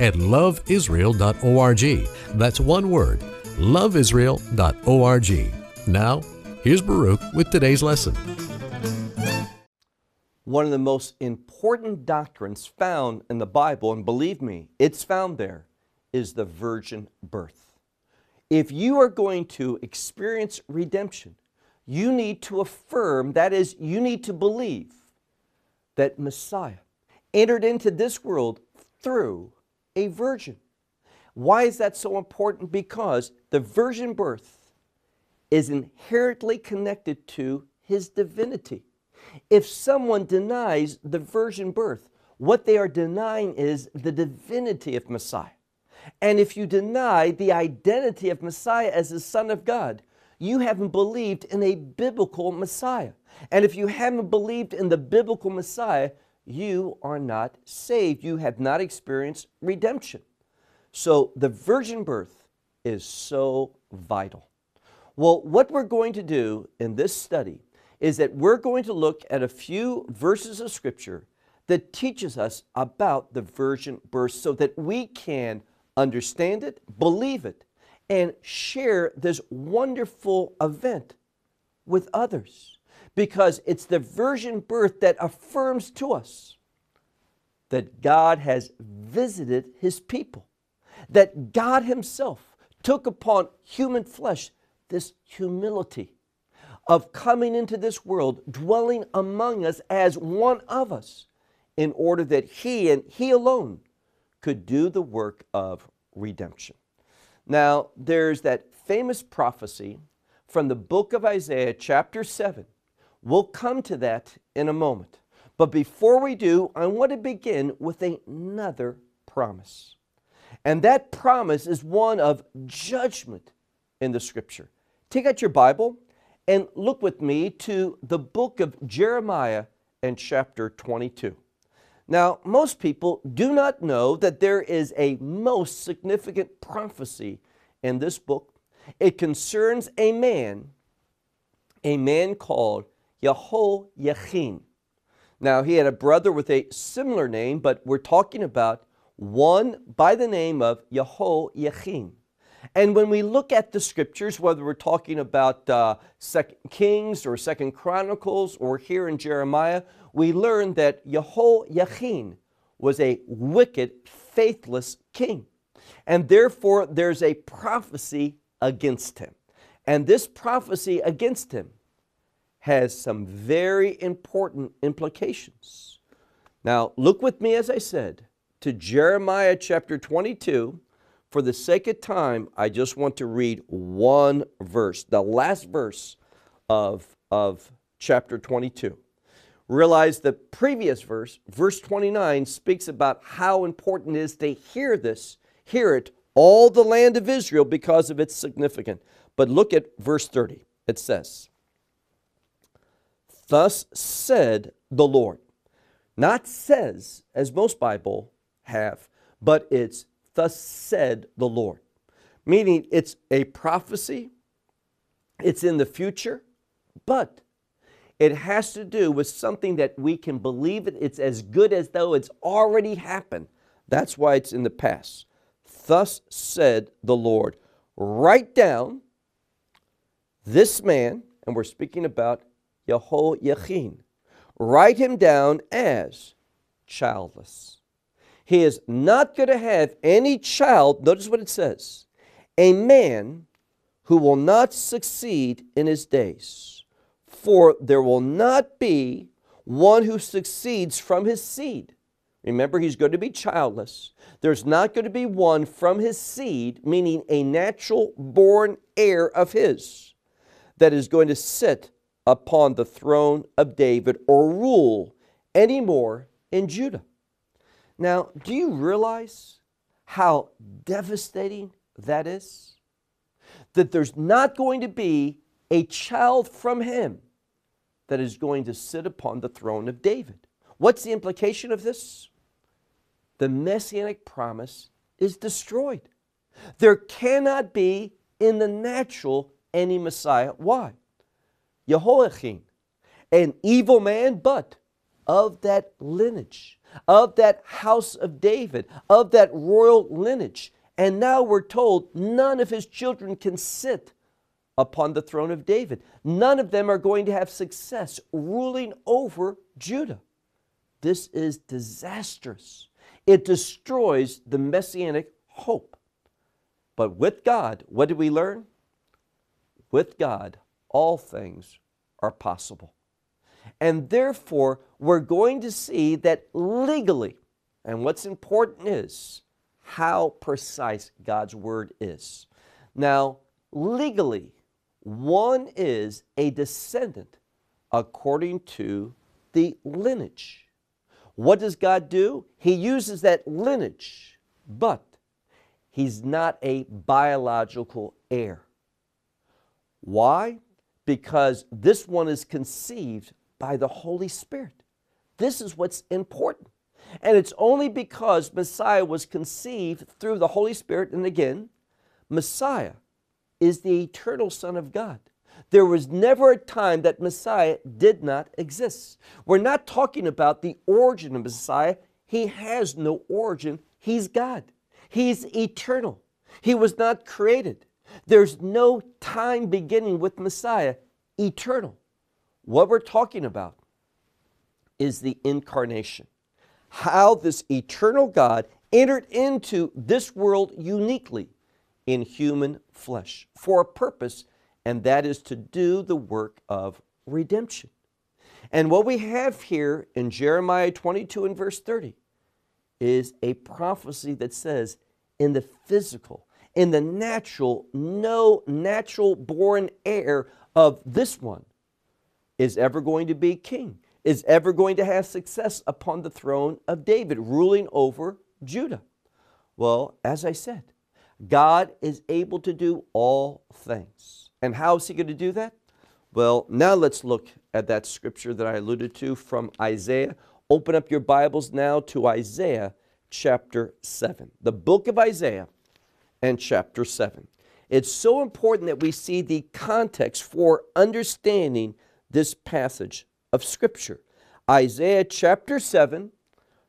at loveisrael.org. That's one word, loveisrael.org. Now, here's Baruch with today's lesson. One of the most important doctrines found in the Bible, and believe me, it's found there, is the virgin birth. If you are going to experience redemption, you need to affirm, that is, you need to believe that Messiah entered into this world through a virgin. Why is that so important? Because the virgin birth is inherently connected to his divinity. If someone denies the virgin birth, what they are denying is the divinity of Messiah. And if you deny the identity of Messiah as the Son of God, you haven't believed in a biblical Messiah. And if you haven't believed in the biblical Messiah, you are not saved. You have not experienced redemption. So the virgin birth is so vital. Well, what we're going to do in this study is that we're going to look at a few verses of Scripture that teaches us about the virgin birth so that we can understand it, believe it, and share this wonderful event with others because it's the virgin birth that affirms to us that God has visited his people, that God himself took upon human flesh this humility of coming into this world, dwelling among us as one of us, in order that he and he alone could do the work of redemption. Now, there's that famous prophecy from the book of Isaiah, chapter 7, We'll come to that in a moment. But before we do, I want to begin with another promise. And that promise is one of judgment in the scripture. Take out your Bible and look with me to the book of Jeremiah and chapter 22. Now, most people do not know that there is a most significant prophecy in this book. It concerns a man, a man called Yehoiachin. Now, he had a brother with a similar name, but we're talking about one by the name of Yehoiachin. And when we look at the scriptures, whether we're talking about uh, Second Kings or Second Chronicles or here in Jeremiah, we learn that Yehoiachin was a wicked, faithless king. And therefore, there's a prophecy against him. And this prophecy against him has some very important implications. Now, look with me, as I said, to Jeremiah chapter 22. For the sake of time, I just want to read one verse, the last verse of, of chapter 22. Realize the previous verse, verse 29, speaks about how important it is to hear this, hear it, all the land of Israel, because of its significance. But look at verse 30. It says, Thus said the Lord. Not says, as most Bible have, but it's thus said the Lord. Meaning it's a prophecy, it's in the future, but it has to do with something that we can believe it. It's as good as though it's already happened. That's why it's in the past. Thus said the Lord. Write down this man, and we're speaking about Yehoiachin. Write him down as childless. He is not going to have any child, notice what it says, a man who will not succeed in his days. For there will not be one who succeeds from his seed. Remember, he's going to be childless. There's not going to be one from his seed, meaning a natural born heir of his, that is going to sit upon the throne of David or rule anymore in Judah. Now, do you realize how devastating that is? That there's not going to be a child from him that is going to sit upon the throne of David. What's the implication of this? The messianic promise is destroyed. There cannot be in the natural any Messiah. Why? Jehoiachin, an evil man, but of that lineage, of that house of David, of that royal lineage. And now we're told none of his children can sit upon the throne of David. None of them are going to have success ruling over Judah. This is disastrous. It destroys the messianic hope. But with God, what did we learn? With God, all things are possible. And therefore, we're going to see that legally, and what's important is how precise God's word is. Now, legally, one is a descendant according to the lineage. What does God do? He uses that lineage, but He's not a biological heir. Why? Because this one is conceived by the Holy Spirit. This is what's important. And it's only because Messiah was conceived through the Holy Spirit, and again, Messiah is the eternal Son of God. There was never a time that Messiah did not exist. We're not talking about the origin of Messiah. He has no origin, He's God. He's eternal. He was not created. There's no time beginning with Messiah, eternal. What we're talking about is the incarnation. How this eternal God entered into this world uniquely in human flesh for a purpose, and that is to do the work of redemption. And what we have here in Jeremiah 22 and verse 30 is a prophecy that says, in the physical, in the natural, no natural born heir of this one is ever going to be king, is ever going to have success upon the throne of David, ruling over Judah. Well, as I said, God is able to do all things. And how is He going to do that? Well, now let's look at that scripture that I alluded to from Isaiah. Open up your Bibles now to Isaiah chapter 7. The book of Isaiah and chapter 7. It's so important that we see the context for understanding this passage of Scripture. Isaiah chapter 7,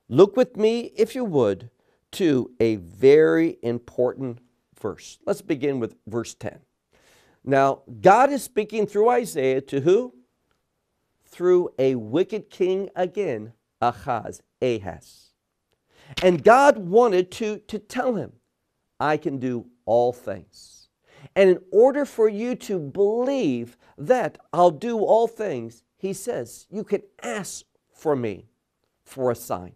look with me, if you would, to a very important verse. Let's begin with verse 10. Now, God is speaking through Isaiah to who? Through a wicked king again, Ahaz, Ahaz. And God wanted to, to tell him, I can do all things. And in order for you to believe that I'll do all things, he says, you can ask for me for a sign.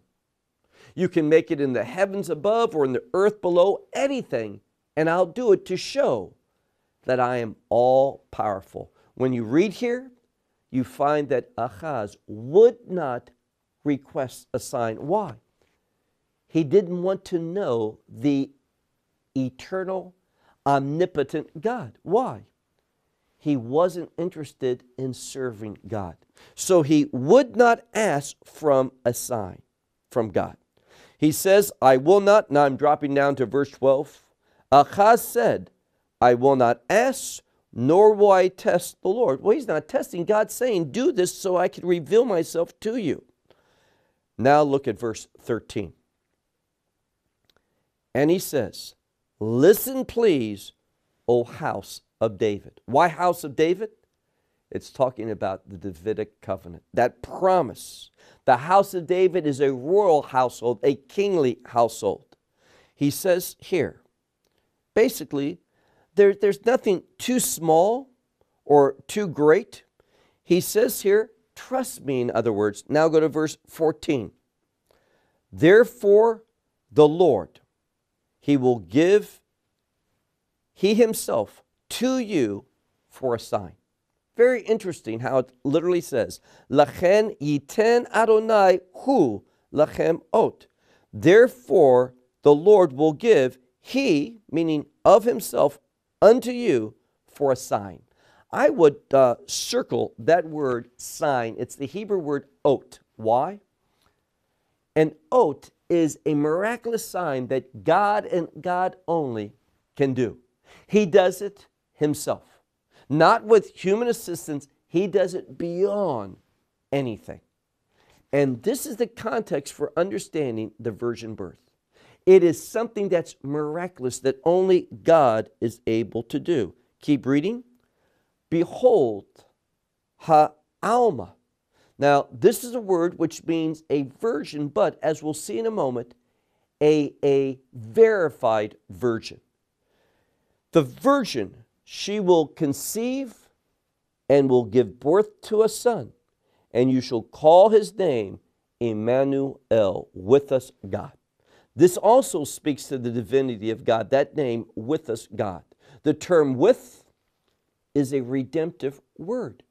You can make it in the heavens above or in the earth below, anything, and I'll do it to show that I am all powerful. When you read here, you find that Ahaz would not request a sign. Why? He didn't want to know the eternal, omnipotent God. Why? He wasn't interested in serving God. So he would not ask from a sign from God. He says, I will not. Now I'm dropping down to verse 12. Achaz said, I will not ask, nor will I test the Lord. Well, he's not testing. God's saying, Do this so I can reveal myself to you. Now look at verse 13. And he says, Listen, please, O house of David. Why house of David? It's talking about the Davidic covenant, that promise. The house of David is a royal household, a kingly household. He says here, basically, there, there's nothing too small or too great. He says here, trust me, in other words. Now go to verse 14. Therefore, the Lord, he will give He Himself to you for a sign. Very interesting how it literally says, Lachen yiten Adonai hu lachem ot. Therefore, the Lord will give he, meaning of himself, unto you for a sign. I would uh, circle that word sign. It's the Hebrew word ot. Why? An ot is a miraculous sign that God and God only can do. He does it himself, not with human assistance, he does it beyond anything. And this is the context for understanding the virgin birth. It is something that's miraculous that only God is able to do. Keep reading. Behold, ha'alma. Now, this is a word which means a virgin, but as we'll see in a moment, a, a verified virgin. The virgin, she will conceive and will give birth to a son, and you shall call his name Emmanuel, with us God. This also speaks to the divinity of God, that name, with us God. The term with is a redemptive word.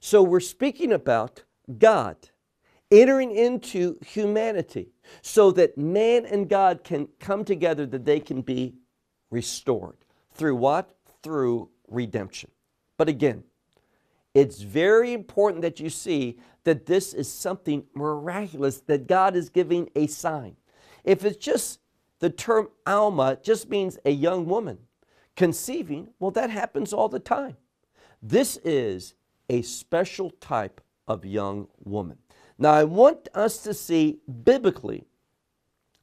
So we're speaking about God entering into humanity so that man and God can come together, that they can be restored. Through what? Through redemption. But again, it's very important that you see that this is something miraculous, that God is giving a sign. If it's just the term Alma just means a young woman conceiving, well, that happens all the time. This is a special type of young woman. Now, I want us to see biblically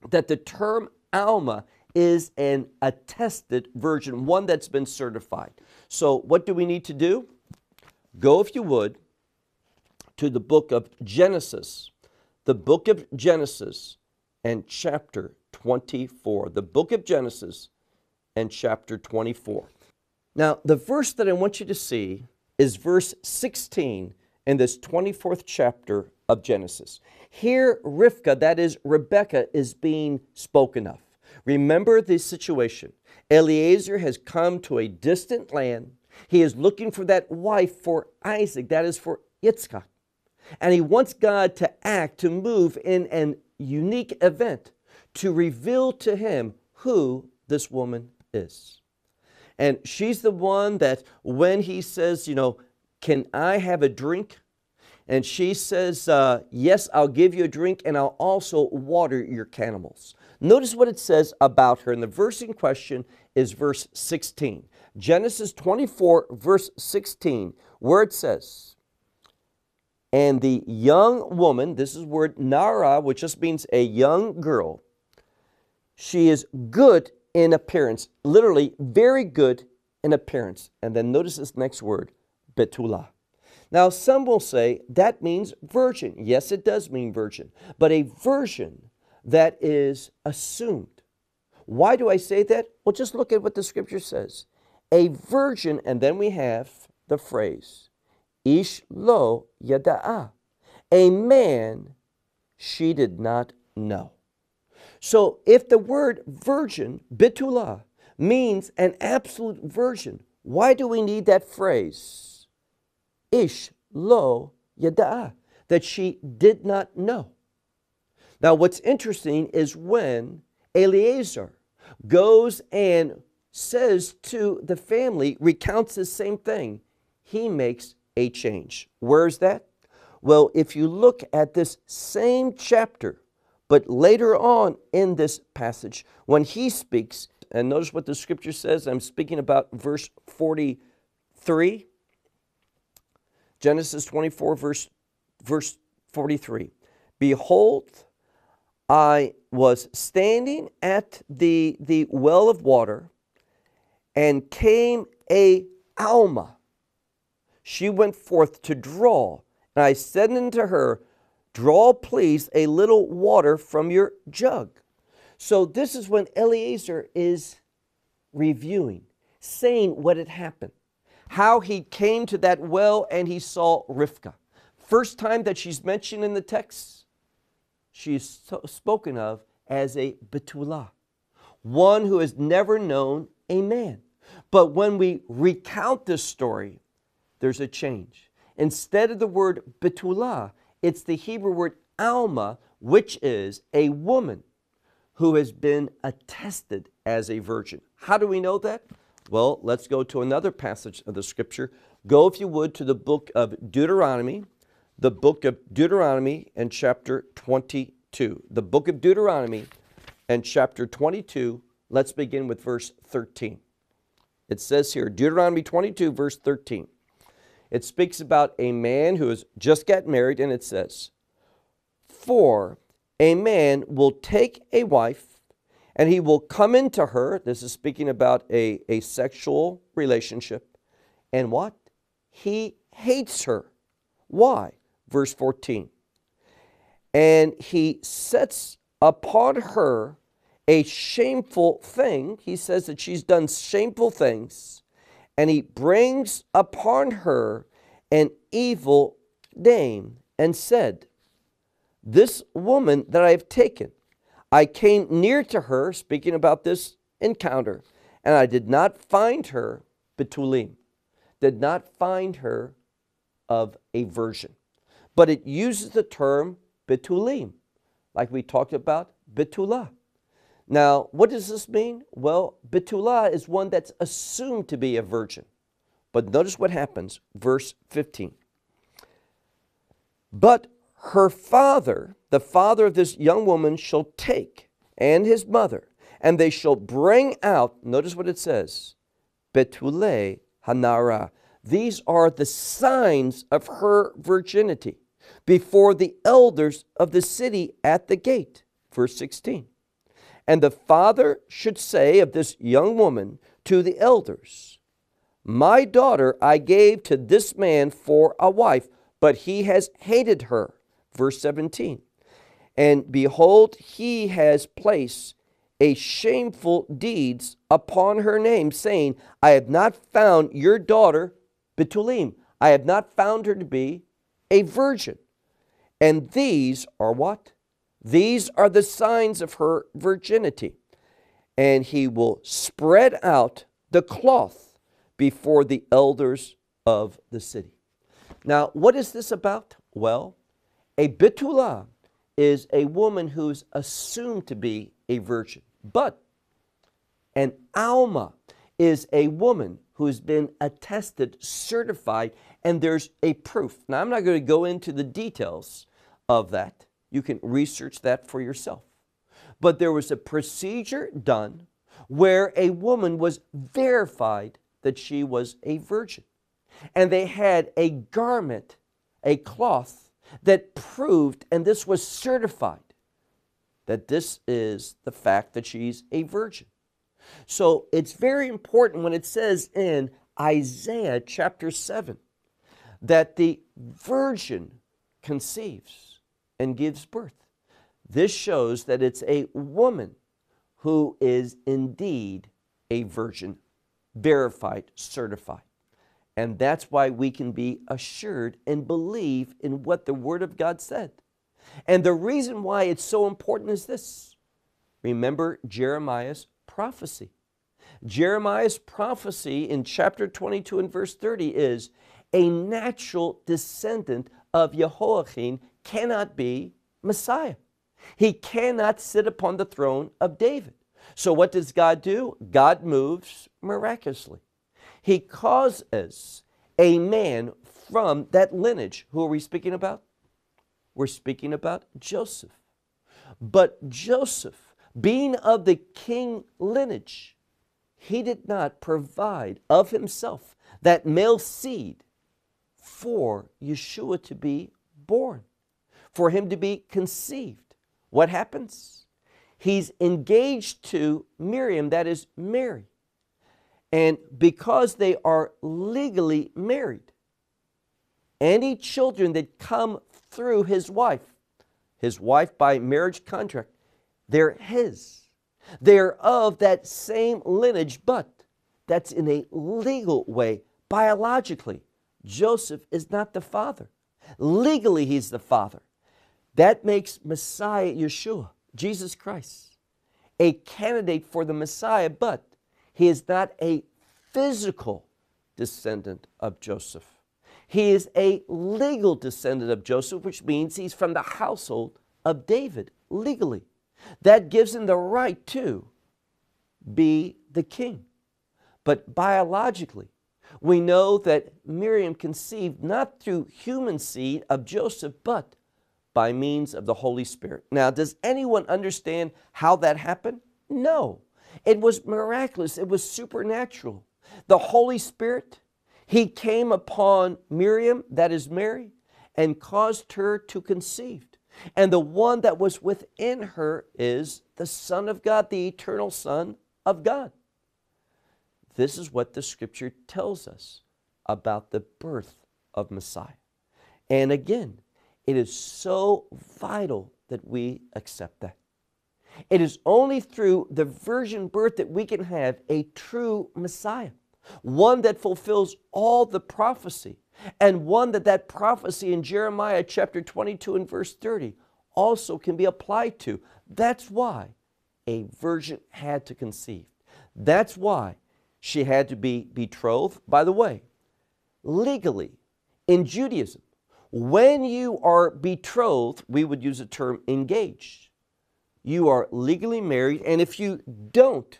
that the term Alma is an attested version, one that's been certified. So, what do we need to do? Go, if you would, to the book of Genesis, the book of Genesis and chapter 24. The book of Genesis and chapter 24. Now, the verse that I want you to see is verse 16 in this 24th chapter of Genesis. Here, Rivka, that is Rebecca, is being spoken of. Remember the situation. Eliezer has come to a distant land. He is looking for that wife for Isaac, that is for Yitzchak. And he wants God to act, to move in an unique event, to reveal to him who this woman is. And she's the one that when he says, you know, can I have a drink? And she says, uh, Yes, I'll give you a drink and I'll also water your camels. Notice what it says about her. And the verse in question is verse 16. Genesis 24, verse 16, where it says, And the young woman, this is word Nara, which just means a young girl, she is good in appearance, literally very good in appearance. And then notice this next word, Betula. Now, some will say that means virgin. Yes, it does mean virgin, but a virgin that is assumed. Why do I say that? Well, just look at what the scripture says. A virgin, and then we have the phrase, Ish lo yada'a. A man she did not know. So if the word virgin, bitula, means an absolute virgin, why do we need that phrase? Ish lo yada'a, that she did not know. Now, what's interesting is when Eliezer goes and says to the family, recounts the same thing, he makes a change. Where's that? Well, if you look at this same chapter, but later on in this passage, when he speaks, and notice what the scripture says, I'm speaking about verse 43. Genesis 24, verse, verse 43. Behold, I was standing at the, the well of water, and came a Alma. She went forth to draw, and I said unto her, Draw, please, a little water from your jug. So this is when Eliezer is reviewing, saying what had happened how he came to that well and he saw Rivka. First time that she's mentioned in the text, she's spoken of as a Betula, one who has never known a man. But when we recount this story, there's a change. Instead of the word Betula, it's the Hebrew word Alma, which is a woman who has been attested as a virgin. How do we know that? Well, let's go to another passage of the scripture. Go, if you would, to the book of Deuteronomy, the book of Deuteronomy and chapter 22. The book of Deuteronomy and chapter 22. Let's begin with verse 13. It says here, Deuteronomy 22, verse 13. It speaks about a man who has just got married, and it says, For a man will take a wife and he will come into her. This is speaking about a, a sexual relationship. And what? He hates her. Why? Verse 14. And he sets upon her a shameful thing. He says that she's done shameful things. And he brings upon her an evil name and said, This woman that I have taken, I came near to her, speaking about this encounter, and I did not find her betulim, did not find her of a virgin. But it uses the term betulim, like we talked about betulah. Now, what does this mean? Well, betulah is one that's assumed to be a virgin. But notice what happens, verse 15. But her father, the father of this young woman, shall take, and his mother, and they shall bring out, notice what it says, Betule Hanara. These are the signs of her virginity before the elders of the city at the gate. Verse 16. And the father should say of this young woman to the elders, My daughter I gave to this man for a wife, but he has hated her verse 17. And behold, he has placed a shameful deeds upon her name, saying, I have not found your daughter Betulim. I have not found her to be a virgin. And these are what? These are the signs of her virginity. And he will spread out the cloth before the elders of the city. Now, what is this about? Well, a bitula is a woman who's assumed to be a virgin, but an alma is a woman who's been attested, certified, and there's a proof. Now, I'm not going to go into the details of that. You can research that for yourself. But there was a procedure done where a woman was verified that she was a virgin. And they had a garment, a cloth that proved, and this was certified, that this is the fact that she's a virgin. So it's very important when it says in Isaiah chapter 7 that the virgin conceives and gives birth. This shows that it's a woman who is indeed a virgin, verified, certified. And that's why we can be assured and believe in what the Word of God said. And the reason why it's so important is this remember Jeremiah's prophecy. Jeremiah's prophecy in chapter 22 and verse 30 is a natural descendant of Jehoiachin cannot be Messiah. He cannot sit upon the throne of David. So, what does God do? God moves miraculously. He causes a man from that lineage. Who are we speaking about? We're speaking about Joseph. But Joseph, being of the king lineage, he did not provide of himself that male seed for Yeshua to be born, for him to be conceived. What happens? He's engaged to Miriam, that is Mary. And because they are legally married, any children that come through his wife, his wife by marriage contract, they're his. They're of that same lineage, but that's in a legal way, biologically. Joseph is not the father. Legally, he's the father. That makes Messiah Yeshua, Jesus Christ, a candidate for the Messiah, but he is not a physical descendant of Joseph. He is a legal descendant of Joseph, which means he's from the household of David legally. That gives him the right to be the king. But biologically, we know that Miriam conceived not through human seed of Joseph, but by means of the Holy Spirit. Now, does anyone understand how that happened? No. It was miraculous, it was supernatural. The Holy Spirit, He came upon Miriam, that is Mary, and caused her to conceive. And the one that was within her is the Son of God, the eternal Son of God. This is what the scripture tells us about the birth of Messiah. And again, it is so vital that we accept that. It is only through the virgin birth that we can have a true Messiah, one that fulfills all the prophecy, and one that that prophecy in Jeremiah chapter 22 and verse 30 also can be applied to. That's why a virgin had to conceive. That's why she had to be betrothed. By the way, legally, in Judaism, when you are betrothed, we would use the term engaged. You are legally married, and if you don't,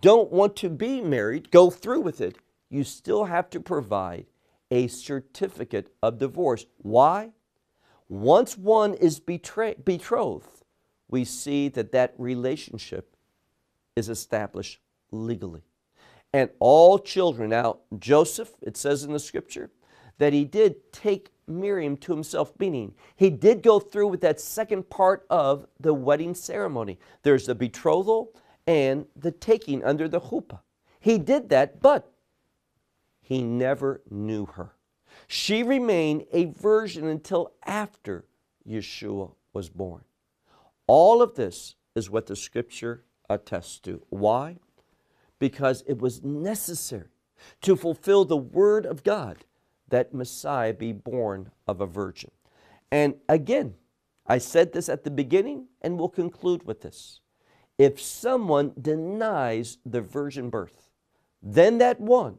don't want to be married, go through with it, you still have to provide a certificate of divorce. Why? Once one is betrothed, we see that that relationship is established legally. And all children, now Joseph, it says in the scripture, that he did take Miriam to himself, meaning he did go through with that second part of the wedding ceremony. There's the betrothal and the taking under the chuppah. He did that, but he never knew her. She remained a virgin until after Yeshua was born. All of this is what the scripture attests to. Why? Because it was necessary to fulfill the word of God that Messiah be born of a virgin. And again, I said this at the beginning and we'll conclude with this. If someone denies the virgin birth, then that one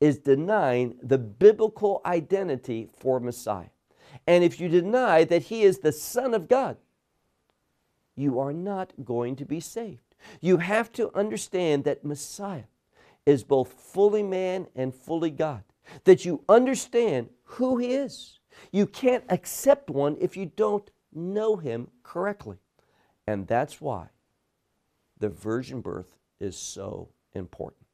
is denying the biblical identity for Messiah. And if you deny that he is the Son of God, you are not going to be saved. You have to understand that Messiah is both fully man and fully God, that you understand who he is. You can't accept one if you don't know him correctly. And that's why the virgin birth is so important.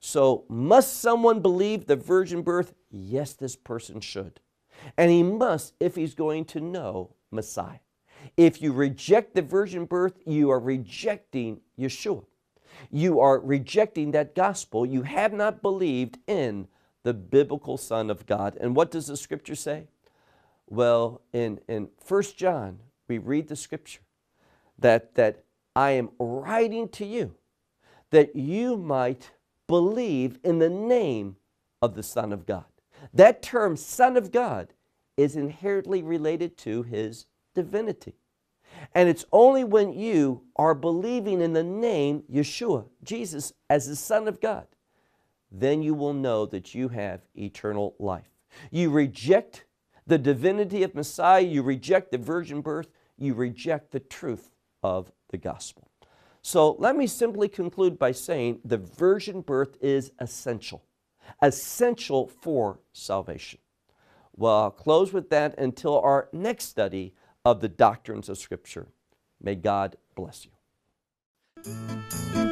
So, must someone believe the virgin birth? Yes, this person should. And he must if he's going to know Messiah. If you reject the virgin birth, you are rejecting Yeshua. You are rejecting that gospel. You have not believed in the biblical Son of God. And what does the scripture say? Well, in, in 1 John, we read the scripture that, that I am writing to you that you might believe in the name of the Son of God. That term, Son of God, is inherently related to his divinity. And it's only when you are believing in the name Yeshua, Jesus, as the Son of God, then you will know that you have eternal life. You reject the divinity of Messiah, you reject the virgin birth, you reject the truth of the gospel. So let me simply conclude by saying the virgin birth is essential, essential for salvation. Well, I'll close with that until our next study of the doctrines of Scripture. May God bless you.